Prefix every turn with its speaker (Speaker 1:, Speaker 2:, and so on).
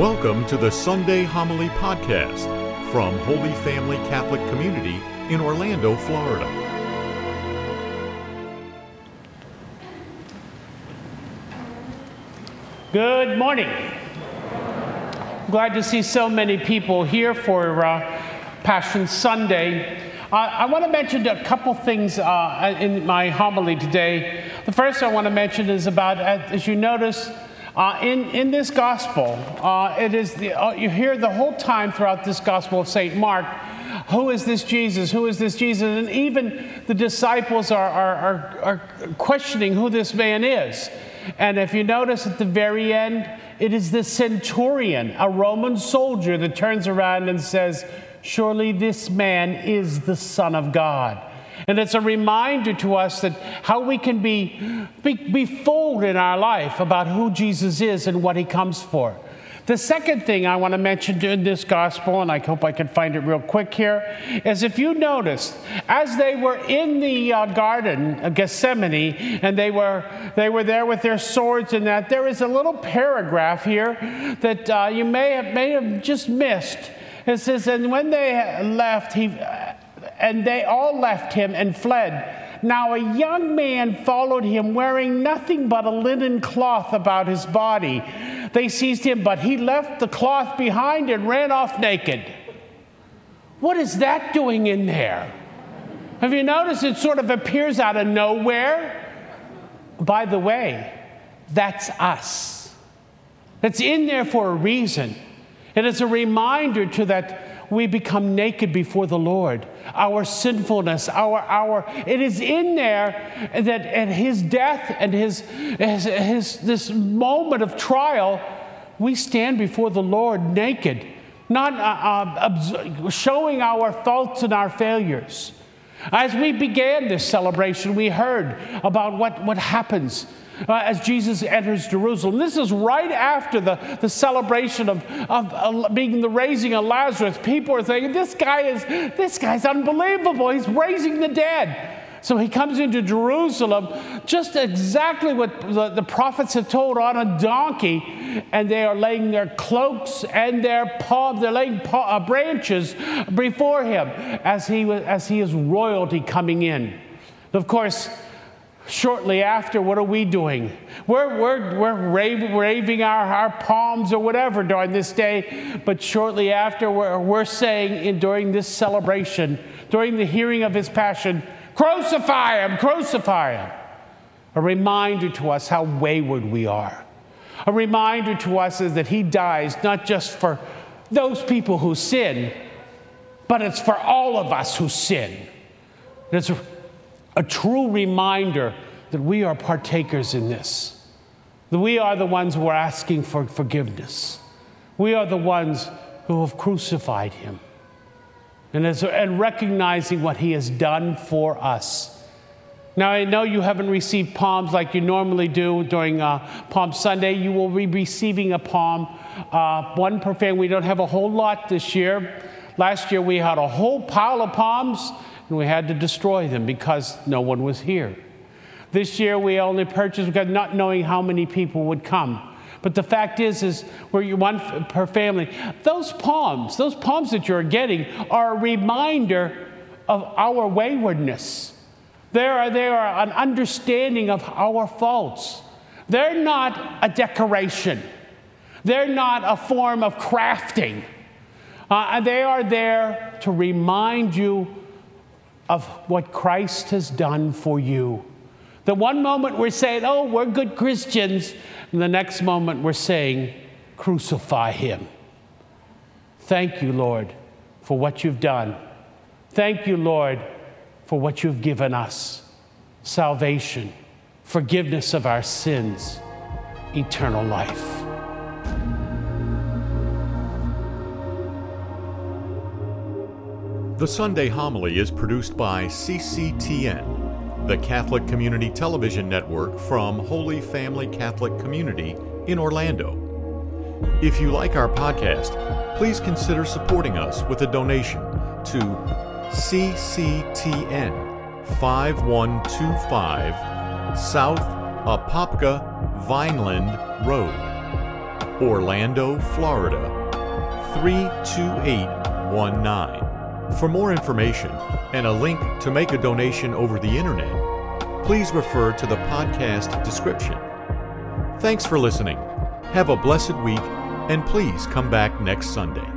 Speaker 1: Welcome to the Sunday Homily Podcast from Holy Family Catholic Community in Orlando, Florida.
Speaker 2: Good morning. Glad to see so many people here for uh, Passion Sunday. Uh, I want to mention a couple things uh, in my homily today. The first I want to mention is about, as you notice, uh, in, in this gospel, uh, it is the, uh, you hear the whole time throughout this gospel of St. Mark, who is this Jesus? Who is this Jesus? And even the disciples are, are, are, are questioning who this man is. And if you notice at the very end, it is the centurion, a Roman soldier, that turns around and says, Surely this man is the Son of God. And it's a reminder to us that how we can be, be, be fooled in our life about who Jesus is and what he comes for. The second thing I want to mention in this gospel, and I hope I can find it real quick here, is if you noticed, as they were in the uh, garden of Gethsemane and they were, they were there with their swords and that, there is a little paragraph here that uh, you may have, may have just missed. It says, And when they left, he, and they all left him and fled. Now a young man followed him, wearing nothing but a linen cloth about his body. They seized him, but he left the cloth behind and ran off naked. What is that doing in there? Have you noticed it sort of appears out of nowhere? By the way, that's us. It's in there for a reason. It is a reminder to that we become naked before the Lord. Our sinfulness, our, our, it is in there that at his death and his, his, his, this moment of trial, we stand before the Lord naked, not uh, uh, showing our faults and our failures. As we began this celebration, we heard about what, what happens uh, as Jesus enters Jerusalem. This is right after the, the celebration of, of uh, being the raising of Lazarus. People are thinking, this guy is this guy's unbelievable. He's raising the dead. So he comes into Jerusalem, just exactly what the, the, prophets have told on a donkey, and they are laying their cloaks and their palm, they're laying uh, branches before him as he, as he is royalty coming in. Of course, shortly after, what are we doing? We're, we're, we're raving, raving our, our palms or whatever during this day, but shortly after, we're, we're saying in, during this celebration, during the hearing of his passion, crucify him, crucify him. A reminder to us how wayward we are. A reminder to us is that he dies not just for those people who sin, but it's for all of us who sin. It's a true reminder that we are partakers in this, that we are the ones who are asking for forgiveness. We are the ones who have crucified him. And, as, and recognizing what he has done for us. Now, I know you haven't received palms like you normally do during uh, Palm Sunday. You will be receiving a palm, uh, one per family. We don't have a whole lot this year. Last year, we had a whole pile of palms and we had to destroy them because no one was here. This year we only purchased because not knowing how many people would come. But the fact is, is where you one per family. Those palms, those palms that you're getting, are a reminder of our waywardness. They are, they are an understanding of our faults. They're not a decoration. They're not a form of crafting. Uh, they are there to remind you of what Christ has done for you. The one moment we're saying, oh, we're good Christians, and the next moment we're saying, crucify him. Thank you, Lord, for what you've done. Thank you, Lord, for what you've given us salvation, forgiveness of our sins, eternal life.
Speaker 1: The Sunday Homily is produced by CCTN, the Catholic Community Television Network from Holy Family Catholic Community in Orlando. If you like our podcast, please consider supporting us with a donation to CCTN 5125 South Apopka Vineland Road. Orlando, Florida 32819. For more information and a link to make a donation over the internet, please refer to the podcast description. Thanks for listening. Have a blessed week, and please come back next Sunday.